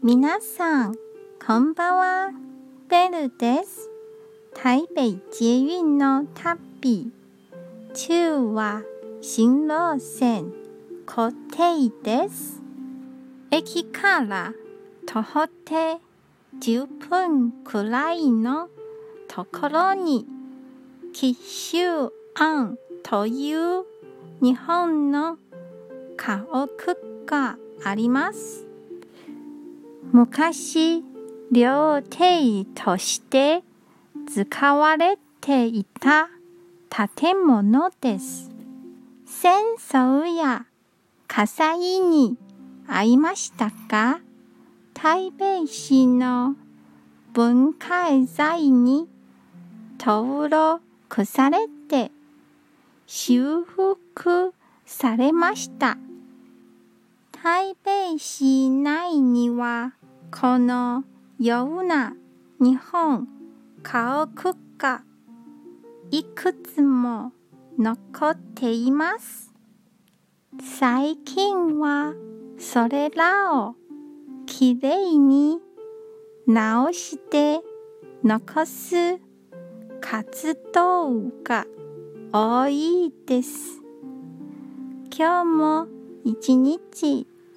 皆さん、こんばんは。ベルです。台北捷運の旅。中は新路線固定です。駅から徒歩で10分くらいのところに、紀州庵という日本の家屋があります。昔、料亭として使われていた建物です。戦争や火災に遭いましたか？台北市の文化財に登録されて修復されました。台北市内にはこのような日本家屋がいくつも残っています。最近はそれらをきれいに直して残す活動が多いです。今日も一日